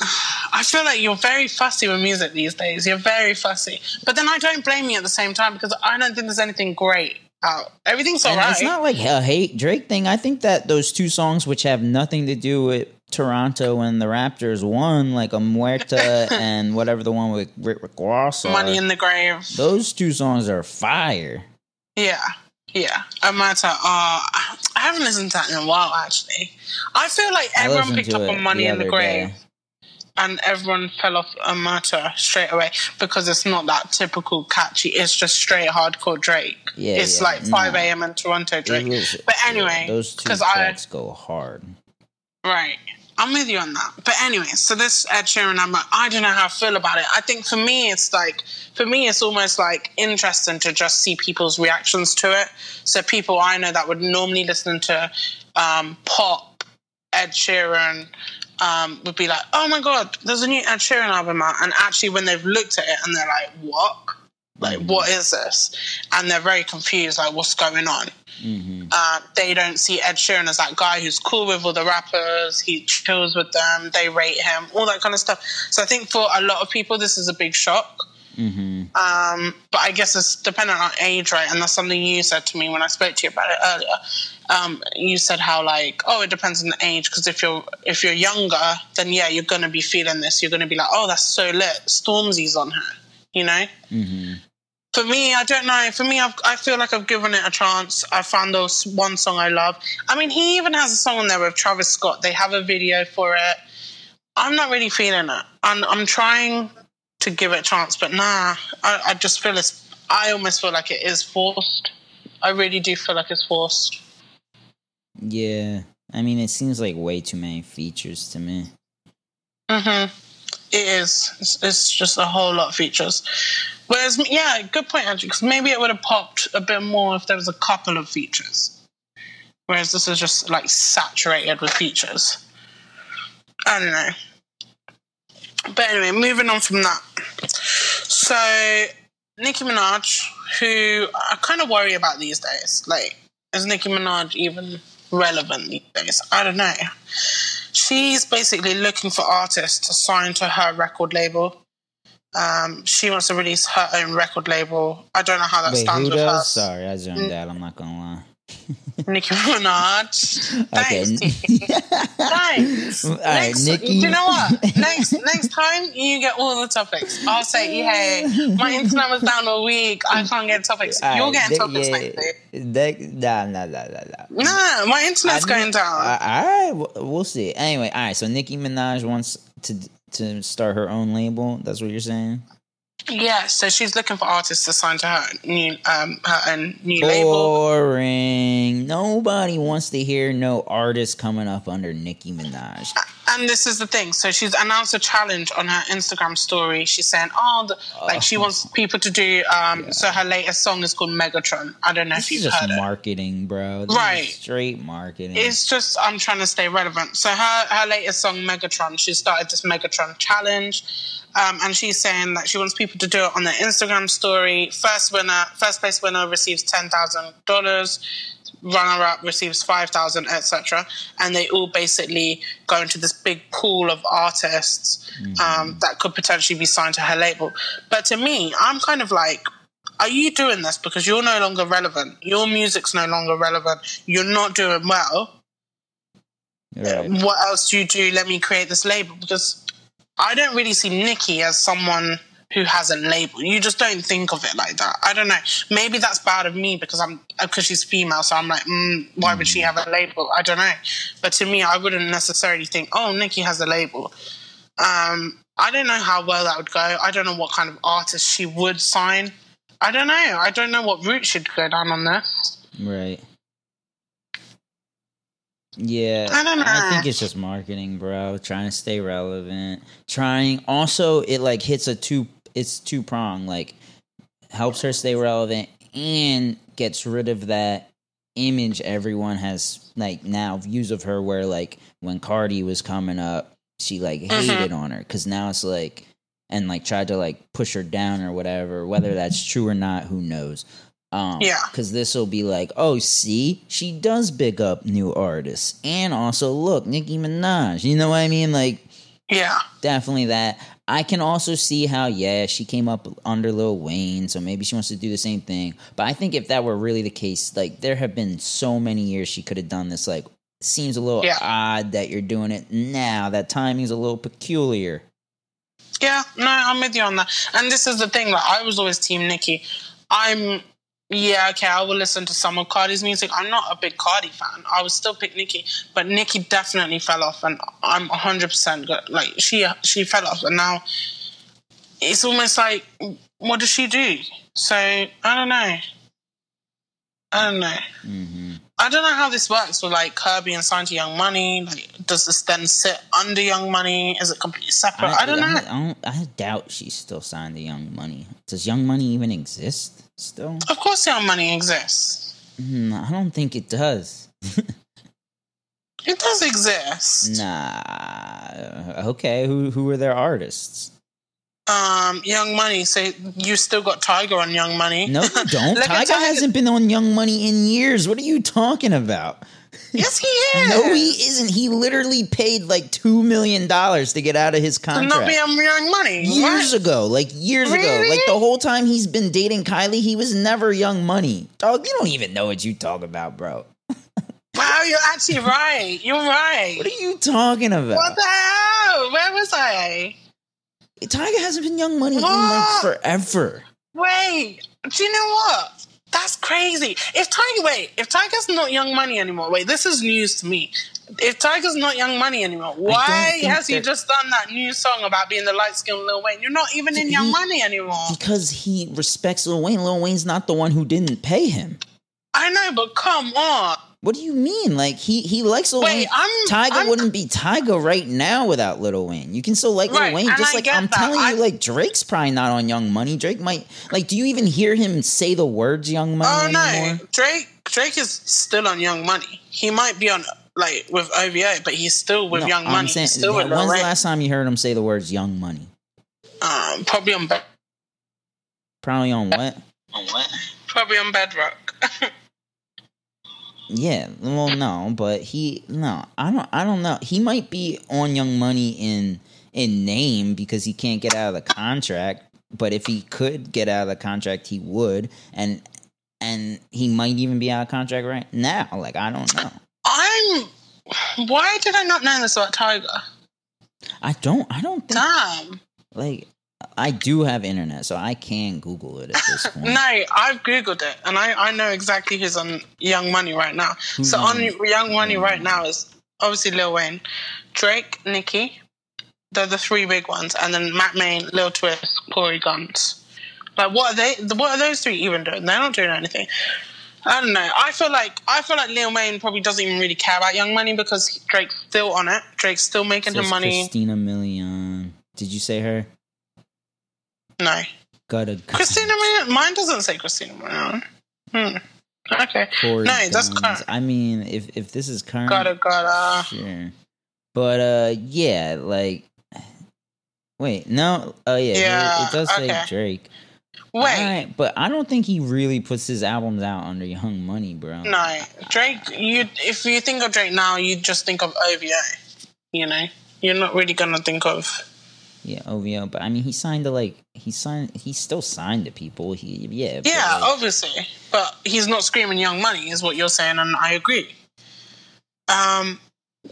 I feel like you're very fussy with music these days. You're very fussy, but then I don't blame you at the same time because I don't think there's anything great out. Everything's And alright. it's not like a hate Drake thing. I think that those two songs, which have nothing to do with Toronto and the Raptors, one like Omertà and whatever the one with Rick Ross Money in the grave. those two songs are fire. Yeah, yeah. Omertà. Uh, I haven't listened to that in a while. Actually, I feel like everyone picked up on Money in the grave. day. And everyone fell off Omertà straight away because it's not that typical catchy. It's just straight hardcore Drake. Yeah, it's yeah, like 5 no. a.m. in Toronto Drake. was- But yeah, anyway, those two 'cause I- tracks go hard. Right. I'm with you on that. But anyway, so this Ed Sheeran album, I don't know how I feel about it. I think for me, it's like, for me, it's almost like interesting to just see people's reactions to it. So people I know that would normally listen to um, pop, Ed Sheeran, um, would be like, oh my God, there's a new Ed Sheeran album out. And actually, when they've looked at it and they're like, what? Like, what is this? And they're very confused, like, what's going on? hmm uh, they don't see Ed Sheeran as that guy who's cool with all the rappers. He chills with them. They rate him, all that kind of stuff. So I think for a lot of people, this is a big shock. hmm Um, but I guess it's dependent on age, right? And that's something you said to me when I spoke to you about it earlier. Um, you said how like, oh, it depends on the age. Because if you're if you're younger, then yeah, you're gonna be feeling this. You're gonna be like, oh, that's so lit. Stormzy's on her, you know. hmm For me, I don't know. For me, I've, I feel like I've given it a chance. I found those one song I love. I mean, he even has a song on there with Travis Scott. They have a video for it. I'm not really feeling it. I'm, I'm trying to give it a chance, but nah. I, I just feel it's. I almost feel like it is forced. I really do feel like it's forced. Yeah, I mean, it seems like way too many features to me. Mm-hmm. It is. It's, it's just a whole lot of features. Whereas, yeah, good point, Andrew. Because maybe it would have popped a bit more if there was a couple of features. Whereas this is just like saturated with features. I don't know. But anyway, moving on from that. So, Nicki Minaj, who I kind of worry about these days. Like, is Nicki Minaj even relevant these days? I don't know she's basically looking for artists to sign to her record label. Um, she wants to release her own record label. I don't know how that Wait, stands with does? her. Sorry, I zoned out. I'm not gonna lie. Nicki Minaj. Okay. Thanks. Thanks. right, next, Nikki. Do you know what? next next time you get all the topics. I'll say, hey, my internet was down a week. I can't get topics. All You're right, getting topics yeah, next day. that- nah, nah, nah, nah, nah. Nah, my internet's I going down. Uh, all right, we'll, we'll see. Anyway, all right. So Nicki Minaj wants to to start her own label. That's what you're saying. Yeah, so she's looking for artists to sign to her new um her own new label. Boring. Nobody wants to hear no artist coming up under Nicki Minaj. And this is the thing. So she's announced a challenge on her Instagram story. She's saying, "Oh, the, like she wants people to do." Um, So her latest song is called Megatron. I don't know This if you've just heard it. marketing, bro. This is Right. straight marketing. It's just I'm trying to stay relevant. So her her latest song Megatron, she started this Megatron challenge, um, and she's saying that she wants people to do it on their Instagram story. First winner, first place winner receives ten thousand dollars. Runner up receives five thousand, etc. And they all basically go into this big pool of artists um, that could potentially be signed to her label. But to me, I'm kind of like, are you doing this because you're no longer relevant? Your music's no longer relevant. You're not doing well. right. What else do you do? Let me create this label because I don't really see Nicki as someone who has a label. You just don't think of it like that. I don't know. Maybe that's bad of me because I'm because she's female, so I'm like, mm, why would she have a label? I don't know. But to me, I wouldn't necessarily think, oh, Nicki has a label. Um, I don't know how well that would go. I don't know what kind of artist she would sign. I don't know. I don't know what route she'd go down on this. Right. Yeah, I don't know. I think it's just marketing, bro. Trying to stay relevant. Trying also it like hits a two it's two prong, like helps her stay relevant and gets rid of that image everyone has like now views of her where like when Cardi was coming up, she like Mm-hmm. hated on her cuz now it's like and like tried to like push her down or whatever, whether that's true or not, who knows. Um, Yeah. Because this will be like, oh, see, she does big up new artists. And also, look, Nicki Minaj. You know what I mean? Like, Yeah. definitely that. I can also see how, yeah, she came up under Lil Wayne, so maybe she wants to do the same thing. But I think if that were really the case, like, there have been so many years she could have done this. Like, seems a little Yeah. odd that you're doing it now. That timing's a little peculiar. Yeah, no, I'm with you on that. And this is the thing, like I was always Team Nicki. I'm yeah, okay, I will listen to some of Cardi's music. I'm not a big Cardi fan. I would still pick Nicki, but Nicki definitely fell off, and I'm 100 percent good. Like she she fell off, and now it's almost like what does she do? So I don't know. I don't know. hmm I don't know how this works with like Kirby and signed to Young Money. Like, does this then sit under Young Money? Is it completely separate? I, don't know. I, don't, I doubt she's still signed to Young Money. Does Young Money even exist still? Of course, Young Money exists. I don't think it does. It does exist. Nah. Okay. Who who are their artists? Um, Young Money. So you still got Tyga on Young Money? No, you don't. At Tyga hasn't been on Young Money in years. What are you talking about? Yes, he is. No, he isn't. He literally paid like two million dollars to get out of his contract. contract on Young Money. years What? ago. Like years ago. Like the whole time he's been dating Kylie, he was never Young Money. Dog, you don't even know what you talk about, bro. Wow, you're actually right. You're right. What are you talking about? What the hell? Where was I? Tyga hasn't been Young Money in like forever. Wait. Do you know what? That's crazy. If Tyga, wait, if Tyga's not Young Money anymore, wait, this is news to me. If Tyga's not Young Money anymore, why has he just done that new song about being the light skinned Lil Wayne? You're not even in Young Money anymore. Because he respects Lil Wayne. Lil Wayne's not the one who didn't pay him. I know, but come on. What do you mean? Like he he likes Lil Wait, Wayne. I'm- Tyga I'm- wouldn't be Tyga right now without Lil Wayne. You can still like Right, Lil Wayne, just like I'm that. telling I- you, like Drake's probably not on Young Money. Drake might like. Do you even hear him say the words Young Money Oh anymore? no, Drake. Drake is still on Young Money. He might be on like with OVO, but he's still with No, Young I'm Money. saying, still yeah, with Lil when's the last time you heard him say the words Young Money? Um, probably on bed. Probably on what? On what? Probably on Bedrock. Yeah, well, no, but he no, I don't, I don't know. He might be on Young Money in in name because he can't get out of the contract. But if he could get out of the contract, he would, and and he might even be out of contract right now. Like I don't know. I'm Why did I not know this about Tyga? I don't. I don't think Damn. like I do have internet, so I can Google it at this point. No, I've googled it, and I, I know exactly who's on Young Money right now. So on on- Young Money hmm. right now is obviously Lil Wayne, Drake, Nicki. They're the three big ones, and then Mack Maine, Lil Twist, Cory Gunz. Like, what are they? What are those three even doing? They're not doing anything. I don't know. I feel like I feel like Lil Wayne probably doesn't even really care about Young Money because Drake's still on it. Drake's still making Says him money. Christina Milian. Did you say her? No, Gotta Christina Milian. Mine doesn't say Christina Milian. Hmm. Okay. No, that's current. I mean, if if this is current, Gotta gotta. sure. But uh, yeah, like, wait, no, oh yeah, Yeah, it does say. Drake. Wait. Alright, but I don't think he really puts his albums out under Young Money, bro. No, Drake. You if you think of Drake now, you just think of OVO. You know, you're not really gonna think of. Yeah, OVO. But I mean, he signed to like he signed. He still signed to people. He yeah. but, Yeah, like, obviously, but he's not screaming Young Money, is what you're saying, and I agree. Um,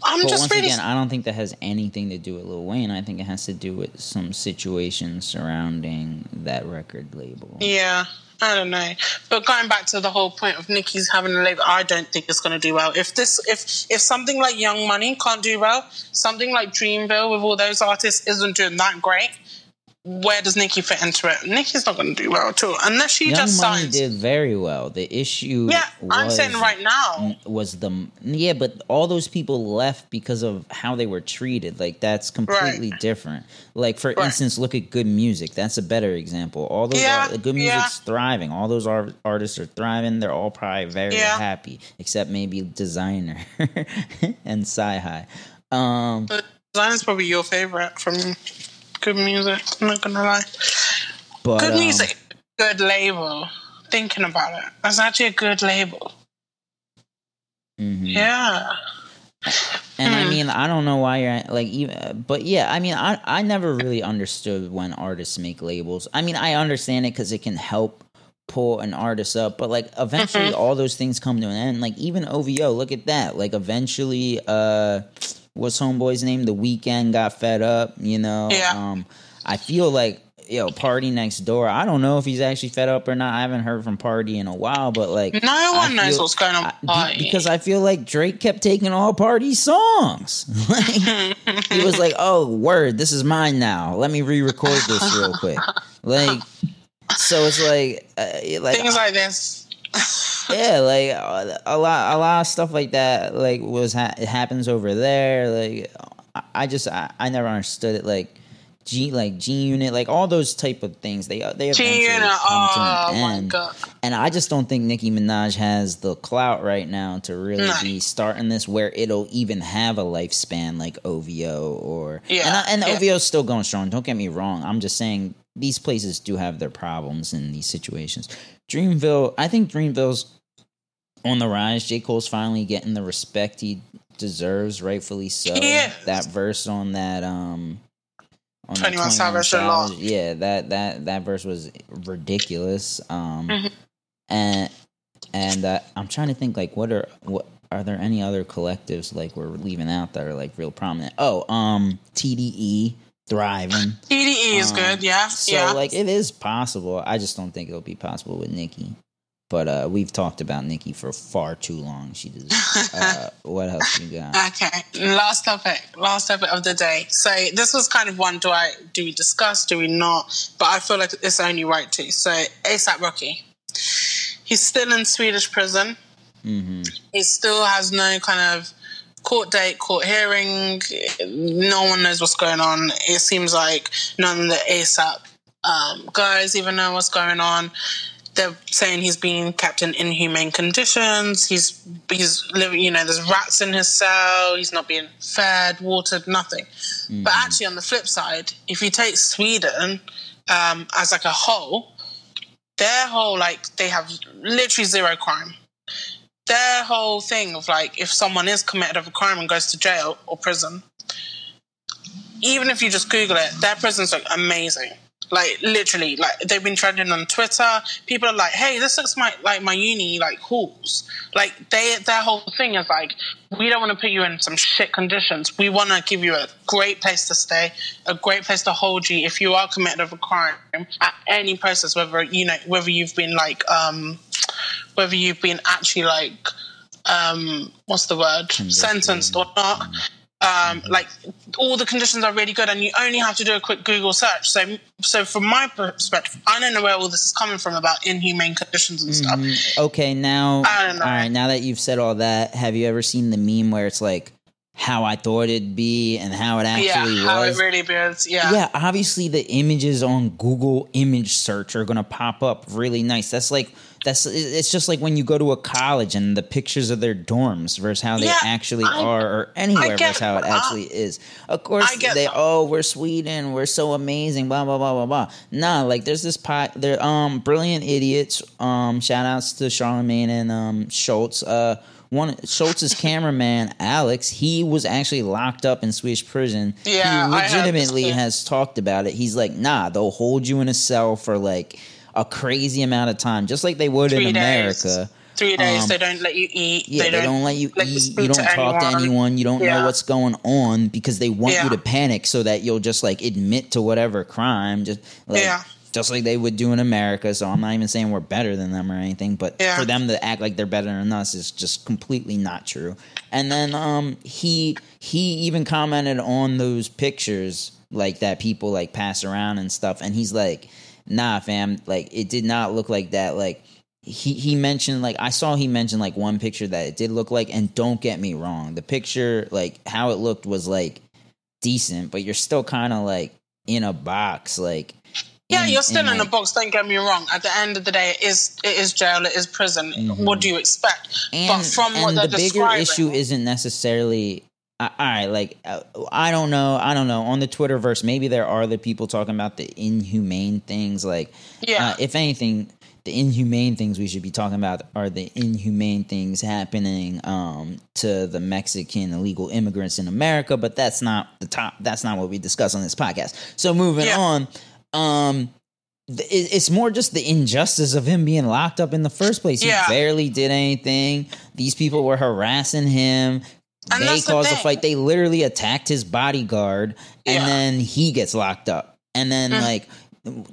I'm But just once really. again, I don't think that has anything to do with Lil Wayne. I think it has to do with some situation surrounding that record label. yeah, I don't know. But going back to the whole point of Nicki's having a label, I don't think it's going to do well. If this, if if something like Young Money can't do well, something like Dreamville with all those artists isn't doing that great. Where does Nicki fit into it? Nicki's not going to do well at all, unless she Young just Money signs. did very well. The issue, Yeah, I'm saying right now. was the yeah, but all those people left because of how they were treated. Like that's completely different. Like for Right. instance, look at Good Music. That's a better example. All those Yeah, Good yeah. Music's thriving. All those ar- artists are thriving. They're all probably very Yeah. happy, except maybe Desiigner and CyHi. Um, Desiigner's probably your favorite from Good Music. I'm not gonna lie. but Good um, Music, good label. Thinking about it, that's actually a good label. mhm. Yeah. And I Hmm. mean, I don't know why you're like even, but yeah, I mean, I I never really understood when artists make labels. I mean, I understand it because it can help pull an artist up, but like eventually, Mm-hmm. all those things come to an end. Like even OVO, look at that. Like eventually, uh, what's homeboy's name? The Weeknd got fed up. You know. Yeah. Um, I feel like. Yo, PartyNextDoor. I don't know if he's actually fed up or not. I haven't heard from Party in a while, but like No one knows what's going on. I- with be- Party. because I feel like Drake kept taking all party songs. like, he was like, "Oh, word, this is mine now. Let me re-record this real quick." Like, so it's like, uh, like, things like this. Yeah, like a lot, a lot of stuff like that. Like, was ha- it happens over there. Like, I, just, I, I never understood it. Like. G like G Unit, like all those type of things, they they eventually Gina, come to oh an my end. god. And I just don't think Nicki Minaj has the clout right now to really No. be starting this where it'll even have a lifespan like OVO or Yeah, and, I, and yeah. OVO is still going strong. Don't get me wrong. I'm just saying these places do have their problems in these situations. Dreamville, I think Dreamville's on the rise. J Cole's finally getting the respect he deserves, rightfully so. Is. That verse on that um. On the 21 Savage a lot. yeah, that that that verse was ridiculous. Um, Mhm. and and uh, I'm trying to think like what are what are there any other collectives like we're leaving out that are like real prominent? Oh, um, TDE thriving. TDE is Um, good, yeah. So yeah. like it is possible. I just don't think it'll be possible with Nicki. But uh, we've talked about Nicki for far too long. She does. Uh, what else you got? Okay, last topic, last topic of the day. So this was kind of one: do I do we discuss? Do we not? But I feel like it's only right to. So ASAP Rocky, he's still in Swedish prison. hmm He still has no kind of court date, court hearing. No one knows what's going on. It seems like none of the ASAP um, guys even know what's going on. They're saying he's being kept in inhumane conditions. He's he's living, you know, there's rats in his cell. He's not being fed, watered, nothing. But actually, on the flip side, if you take Sweden um, as like a whole, their whole like they have literally zero crime their whole thing of like if someone is committed of a crime and goes to jail or prison, even if you just Google it, their prisons look amazing. Like literally, like they've been trending on Twitter. People are like, "Hey, this looks my, like my uni like halls." Like they, their whole thing is like, we don't want to put you in some shit conditions. We want to give you a great place to stay, a great place to hold you if you are committed of a crime at any process, whether you know whether you've been like, um, whether you've been actually like, um, what's the word, sentenced or not um, like all the conditions are really good and you only have to do a quick google search so so from my perspective i don't know where all this is coming from about inhumane conditions and stuff Mm, okay, now, I don't know. all right. Now that you've said all that, have you ever seen the meme where it's like how I thought it'd be and how it yeah actually how was? it really is yeah yeah, obviously the images on Google image search are going to pop up really nice. That's like that's it's just like when you go to a college and the pictures of their dorms versus how they Yeah, actually I- are or anywhere versus how it uh, actually is. Of course they that. oh, we're Sweden, we're so amazing, blah blah blah blah blah. Nah, like there's this pot they're um brilliant idiots. Um shout outs to Charlemagne and um Schulz. Uh one Schulz's cameraman Alex, he was actually locked up in Swedish prison. Yeah, he legitimately has talked about it. He's like, nah, they'll hold you in a cell for like a crazy amount of time, just like they would Three in days. America. three days Um, they don't let you eat Yeah, they, don't, let you let you eat. speak You don't to talk to anyone. anyone. You don't know what's going on because they want you to panic so that you'll just like admit to whatever crime. Just like Yeah. just like they would do in America. So I'm not even saying we're better than them or anything, but Yeah. for them to act like they're better than us is just completely not true. And then um he he even commented on those pictures like that people like pass around and stuff and he's like nah fam like it did not look like that like he he mentioned like I saw he mentioned like one picture that it did look like and don't get me wrong the picture like how it looked was like decent but you're still kind of like in a box like yeah in- you're still in, a like- box don't get me wrong. At the end of the day it is it is jail it is prison. What do you expect? Mm-hmm. and, but from what and they're the bigger describing issue isn't necessarily all right like uh, i don't know i don't know on the twitterverse maybe there are the people talking about the inhumane things like Yeah. uh, if anything the inhumane things we should be talking about are the inhumane things happening um, to the Mexican illegal immigrants in America, but that's not the top. That's not what we discuss on this podcast. So moving Yeah. on, um, it's more just the injustice of him being locked up in the first place. He Yeah. barely did anything. These people were harassing him. And they that's the caused a fight. They literally attacked his bodyguard, and Yeah. then he gets locked up. And then, Mm. like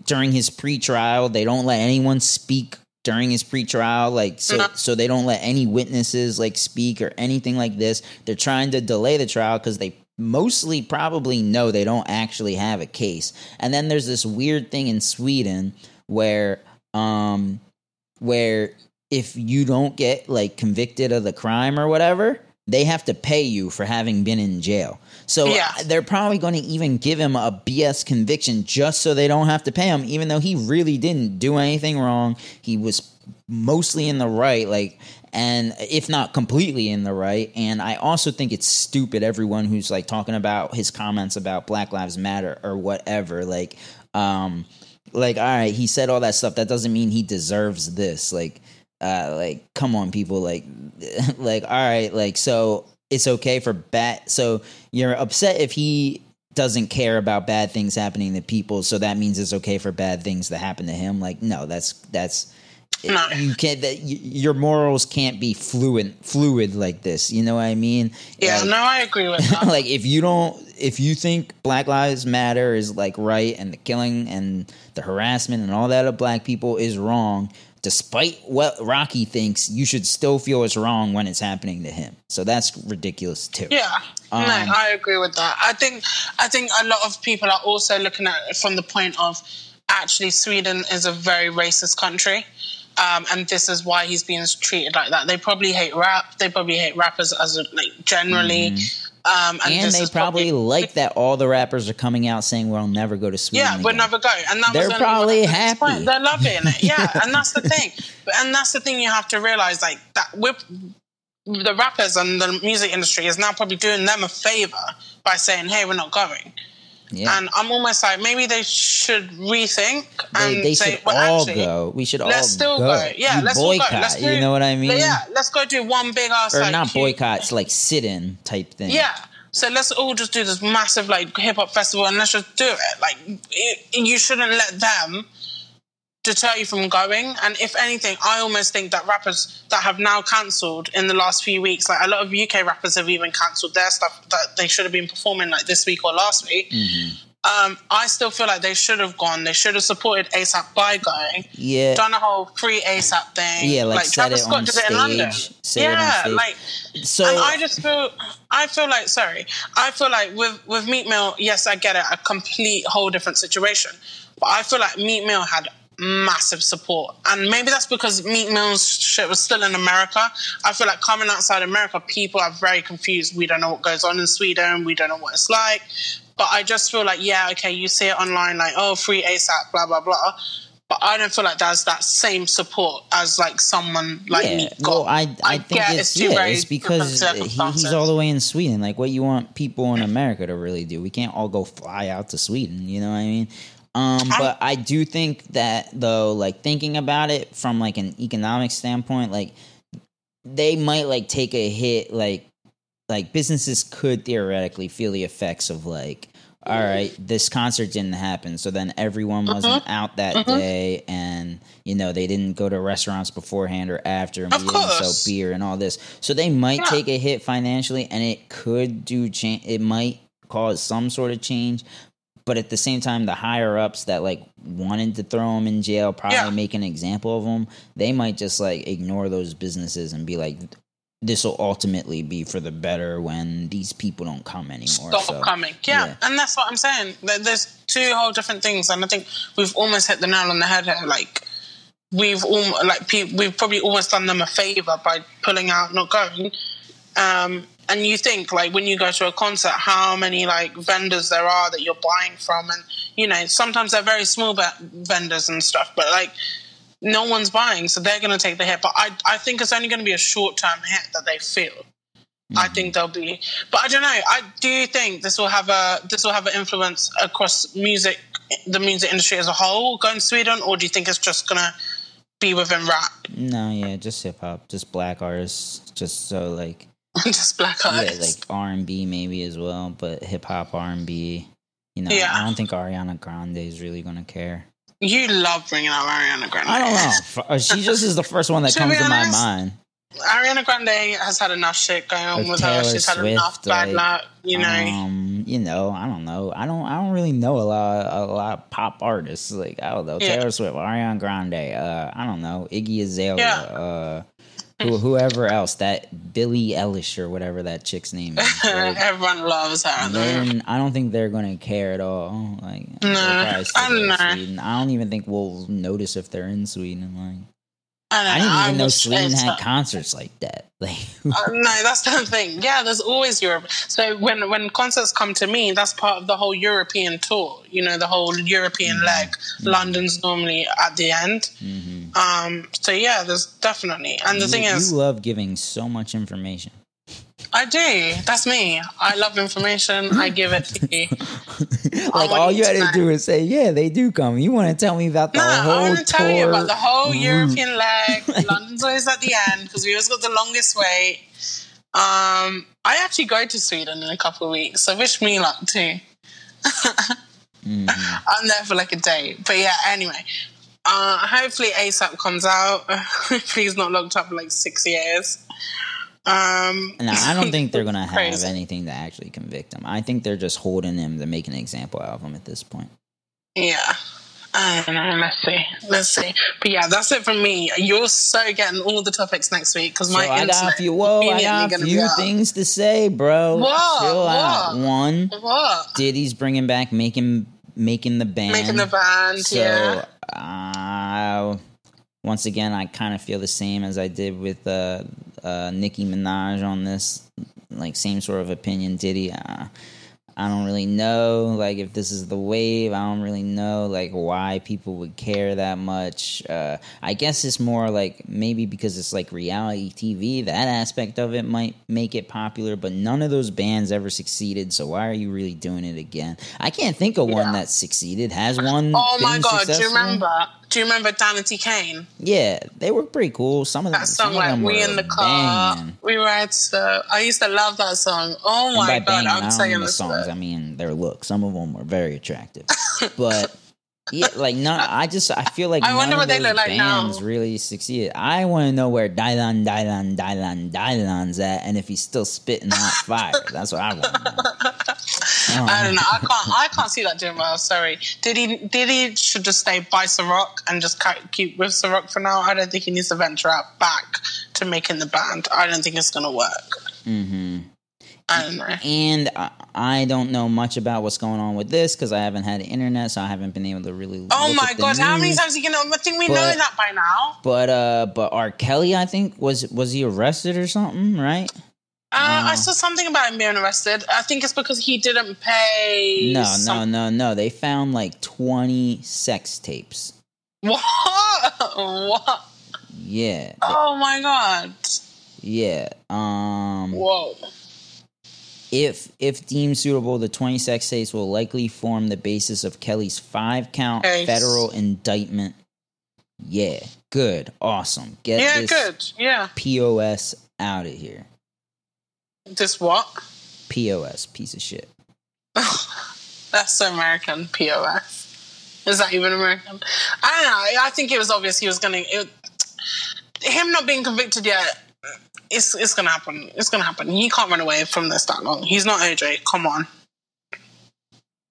during his pre-trial, they don't let anyone speak during his pre-trial, like so. No. So they don't let any witnesses like speak or anything like this. They're trying to delay the trial because they mostly probably know they don't actually have a case. And then there's this weird thing in Sweden where, um, where if you don't get like convicted of the crime or whatever, they have to pay you for having been in jail. So Yeah. uh, they're probably going to even give him a BS conviction just so they don't have to pay him, even though he really didn't do anything wrong. He was mostly in the right, like, and if not completely in the right. And I also think it's stupid, everyone who's like talking about his comments about Black Lives Matter or whatever. Like, um, like, all right, he said all that stuff. That doesn't mean he deserves this. Like, uh, like, come on, people. Like, like, all right, like, so it's okay for bad. So you're upset if he doesn't care about bad things happening to people. So that means it's okay for bad things to happen to him. Like, no, that's that's No. you can't. That y- your morals can't be fluid, fluid like this. You know what I mean? yeah Like- no i agree with that like if you don't if you think black lives matter is like right and the killing and the harassment and all that of black people is wrong despite what rocky thinks you should still feel it's wrong when it's happening to him so that's ridiculous too Yeah, Um, no, I agree with that. I think I think a lot of people are also looking at it from the point of actually Sweden is a very racist country. Um, and this is why he's being treated like that. They probably hate rap. They probably hate rappers as a, like generally. Um, and and they probably like that all the rappers are coming out saying we'll never go to Sweden. Yeah, we'll never go. And that They're was probably happy. point. They're loving it. Yeah, and that's the thing. And that's the thing you have to realize, like that we're the rappers and the music industry is now probably doing them a favor by saying, "Hey, we're not going." Yeah. And I'm almost like maybe they should rethink they, and they say, should well, all actually, go. We should all let's still go. go. Yeah, You let's all go. Let's do, you know what I mean? Yeah, let's go do one big ass Or like, not boycotts, like sit in type thing. Yeah. So let's all just do this massive like hip hop festival and let's just do it. Like it, you shouldn't let them deter you from going. And if anything, I almost think that rappers that have now cancelled in the last few weeks, like a lot of UK rappers have even cancelled their stuff that they should have been performing like this week or last week. Um, I still feel like they should have gone. They should have supported ASAP by going. Yeah. Done a whole free ASAP thing. Yeah, like, set Travis Scott on did it in London. stage, set it on yeah, like So and I just feel, I feel like, sorry, I feel like with with Meek Mill, yes, I get it, a complete whole different situation, but I feel like Meek Mill had massive support, and maybe that's because Meek Mill's shit was still in America. I feel like coming outside America, people are very confused. We don't know what goes on in Sweden. We don't know what it's like. But I just feel like, yeah, okay, you see it online, like, oh, free ASAP, blah blah blah. But I don't feel like there's that same support as like someone like yeah, me got. well, I I think get it's two yeah, very it's because he, he's all the way in Sweden. Like, what you want people in America to really do? We can't all go fly out to Sweden. You know what I mean? Um, but I do think that though, like thinking about it from like an economic standpoint, like they might like take a hit. Like, like businesses could theoretically feel the effects of like. All right, this concert didn't happen, so then everyone wasn't out that day, and you know they didn't go to restaurants beforehand or after, and Of we didn't course. sell beer and all this. So they might Yeah. take a hit financially, and it could do change. It might cause some sort of change, but at the same time, the higher ups that like wanted to throw them in jail, probably Yeah. make an example of them. They might just like ignore those businesses and be like, "This will ultimately be for the better when these people don't come anymore." stop So, coming. Yeah. yeah. and that's what I'm saying. There's two whole different things, and I think we've almost hit the nail on the head here. Like we've all like pe- we've probably almost done them a favor by pulling out, not going. Um, and you think like when you go to a concert, how many like vendors there are that you're buying from, and you know sometimes they're very small vendors and stuff, but like no one's buying, so they're going to take the hit. But I I think it's only going to be a short term hit that they feel. I think mm-hmm. they'll be, but I don't know. I do you think this will have a this will have an influence across music, the music industry as a whole, going to Sweden, or do you think it's just gonna be within rap, No, yeah, just hip hop, just black artists, just so like just black artists. yeah, like R and B maybe as well, but hip hop R and B. You know, Yeah. I don't think Ariana Grande is really gonna care. you love bringing out Ariana Grande. I don't know. Uh, She just is the first one that comes to my mind. Ariana Grande has had enough shit going on Like with her. She's had Swift, enough bad like, luck, you know. Um, you know, I don't know. I don't. I don't really know a lot. A lot of pop artists. Like I don't know. Yeah. Taylor Swift, Ariana Grande. Uh, I don't know. Iggy Azalea. Yeah. Uh, who, whoever else. That Billie Eilish or whatever that chick's name is. Like, Everyone loves her. then I don't think they're gonna care at all. Like, No, I go don't. Sweden. I don't even think we'll notice if they're in Sweden. Like, I, didn't even know wish Sweden had concerts like that. Like, Uh, no, that's the thing. Yeah, there's always Europe. So when when concerts come to me, that's part of the whole European tour. You know, the whole European Mm-hmm. leg. London's normally at the end. Um, so yeah, there's definitely. And the you, thing is, you love giving so much information. I do. That's me. I love information. I give it to you. like all you had to do is say, "Yeah, they do come." You want to tell me about the No, whole I want to tell you about the whole route. European leg. London's always at the end because we always got the longest wait. Um, I actually go to Sweden in a couple of weeks, so wish me luck too. Mm-hmm. I'm there for like a day, but yeah. Anyway, uh, hopefully ASAP comes out. Please not locked up for like six years. Um, No, I don't think they're gonna have Crazy. anything to actually convict him. I think they're just holding him to make an example out of him at this point. Yeah. I. Let's see. Let's see. But yeah, that's it from me. You're so getting all the topics next week because So my I got a few. Whoa, I got a few things to say, bro. What? Chill out. One, What? Diddy's bringing back making making the band. Making the band, So, yeah. uh, once again, I kind of feel the same as I did with uh, uh, Nicki Minaj on this, like same sort of opinion. Diddy, uh, I don't really know like if this is the wave. I don't really know like why people would care that much. Uh, I guess it's more like maybe because it's like reality TV. That aspect of it might make it popular, but none of those bands ever succeeded. So why are you really doing it again? I can't think of one Yeah. that succeeded. Has one? Oh my god, do you remember? Do you remember Danity Kane? Yeah, they were pretty cool. Some of them, That some song of like them we in the car, banging. we ride slow. I used to love that song. Oh my god, banging, I'm saying the songs. I mean their look. Some of them were very attractive, but yeah, like not. I just I feel like I wonder of what they look like now. bands really succeeded. I want to know where Dylan, Dylan, Dylan, Dylan's at, and if he's still spitting hot fire. That's what I want know. I don't know. I can't. I can't see that doing well. Sorry. Did he? Did he? Should just stay by Ciroc and just keep with Ciroc for now. I don't think he needs to venture out back to making the band. I don't think it's gonna work. hmm I don't know. And I, don't know much about what's going on with this because I haven't had internet, so I haven't been able to really. Oh look my at the god! How many times are you gonna? I think we know that by now. But uh, but R. Kelly, I think was was he arrested or something, right? Uh, I saw something about him being arrested. I think it's because he didn't pay. No, some- no, no, no. They found like twenty sex tapes. What? What? Yeah, Oh my god! yeah. Um, Whoa. if if deemed suitable, the twenty sex tapes will likely form the basis of Kelly's five count Case. federal indictment. Yeah, good, awesome. Get Yeah, this good. Yeah. POS out of here. This what? POS, piece of shit. That's so American. POS. Is that even American? I don't know. I think it was obvious he was gonna. Him not being convicted yet. It's it's gonna happen. It's gonna happen. He can't run away from this that long. He's not OJ. Come on.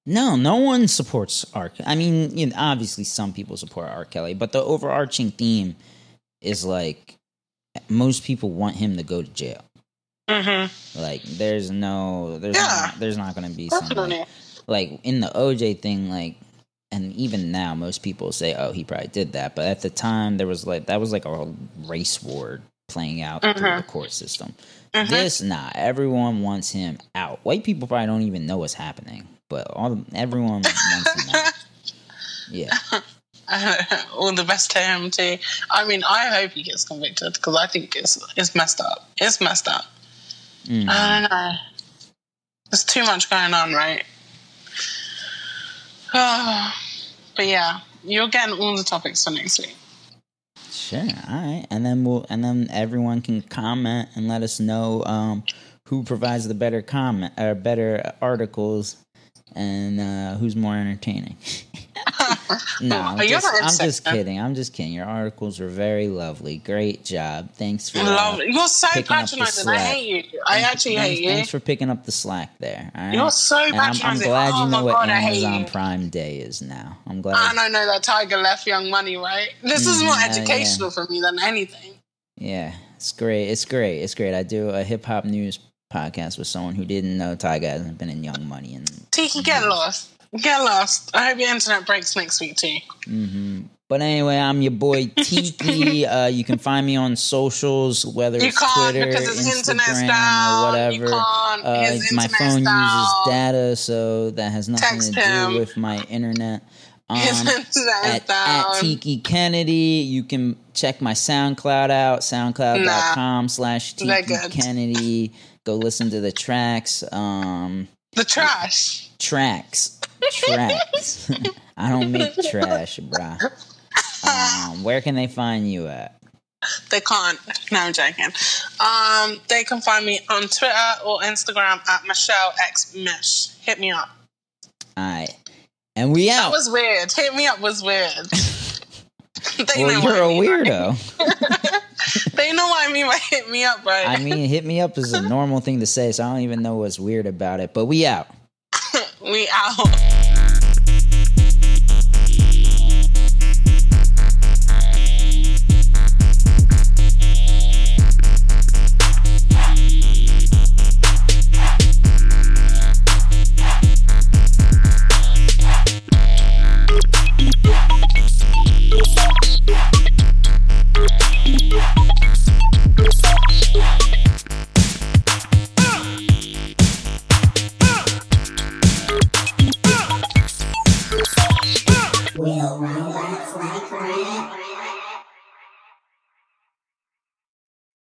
No, no one supports R. I mean, you know, obviously some people support R. Kelly, but the overarching theme is like most people want him to go to jail. Mm-hmm. Like, there's no, there's Yeah. not, there's not going to be some Definitely. like, like in the OJ thing, like, and even now most people say, oh, he probably did that, but at the time there was like that was like a race war playing out through Mhm. the court system. Mhm. This, nah, everyone wants him out. White people probably don't even know what's happening, but all everyone wants him out. Yeah. All the best to him too. I mean, I hope he gets convicted because I think it's it's messed up. It's messed up. Mhm. I don't know. There's too much going on, right? but yeah, you're getting all the topics for next week. Sure. All right. And then we'll and then everyone can comment and let us know um, who provides the better comment or better articles and uh, who's more entertaining. no, I'm You're just, I'm just kidding. I'm just kidding. Your articles were very lovely. Great job. Thanks for uh, Lovely. You're so patronizing. I hate you. I actually thanks, hate you. Thanks for picking up the slack there. Right? You're so and I'm, I'm glad oh you know what god, Amazon. Prime Day is now. I'm glad. I know that Tyga left Young Money, right? This is more Mhm, yeah, educational for me than anything. Yeah, it's great. It's great. It's great. I do a hip hop news podcast with someone who didn't know Tyga hasn't been in Young Money and Tiki, get lost. Get lost. I hope your internet breaks next week too. hmm But anyway, I'm your boy Tiki. uh, you can find me on socials, whether You it's Twitter, because his internet's Instagram, or whatever. Uh, my phone uses data, so that has nothing Text to him. do with my internet. Um, His internet is at, at Tiki Kennedy. You can check my SoundCloud out, soundcloud.com slash Tiki. Kennedy. Go listen to the tracks. Um, the trash. tracks. Tracks. I don't make trash, bruh. Um, where can they find you at? They can't. No, I'm joking. Um, they can find me on Twitter or Instagram at Michelle X Mish. Hit me up. Alright. And we out. That was weird. Hit me up was weird. they well, know you're a I mean, right? weirdo. They know what I mean by hit me up, right? I mean, hit me up is a normal thing to say, so I don't even know what's weird about it. But we out. we out.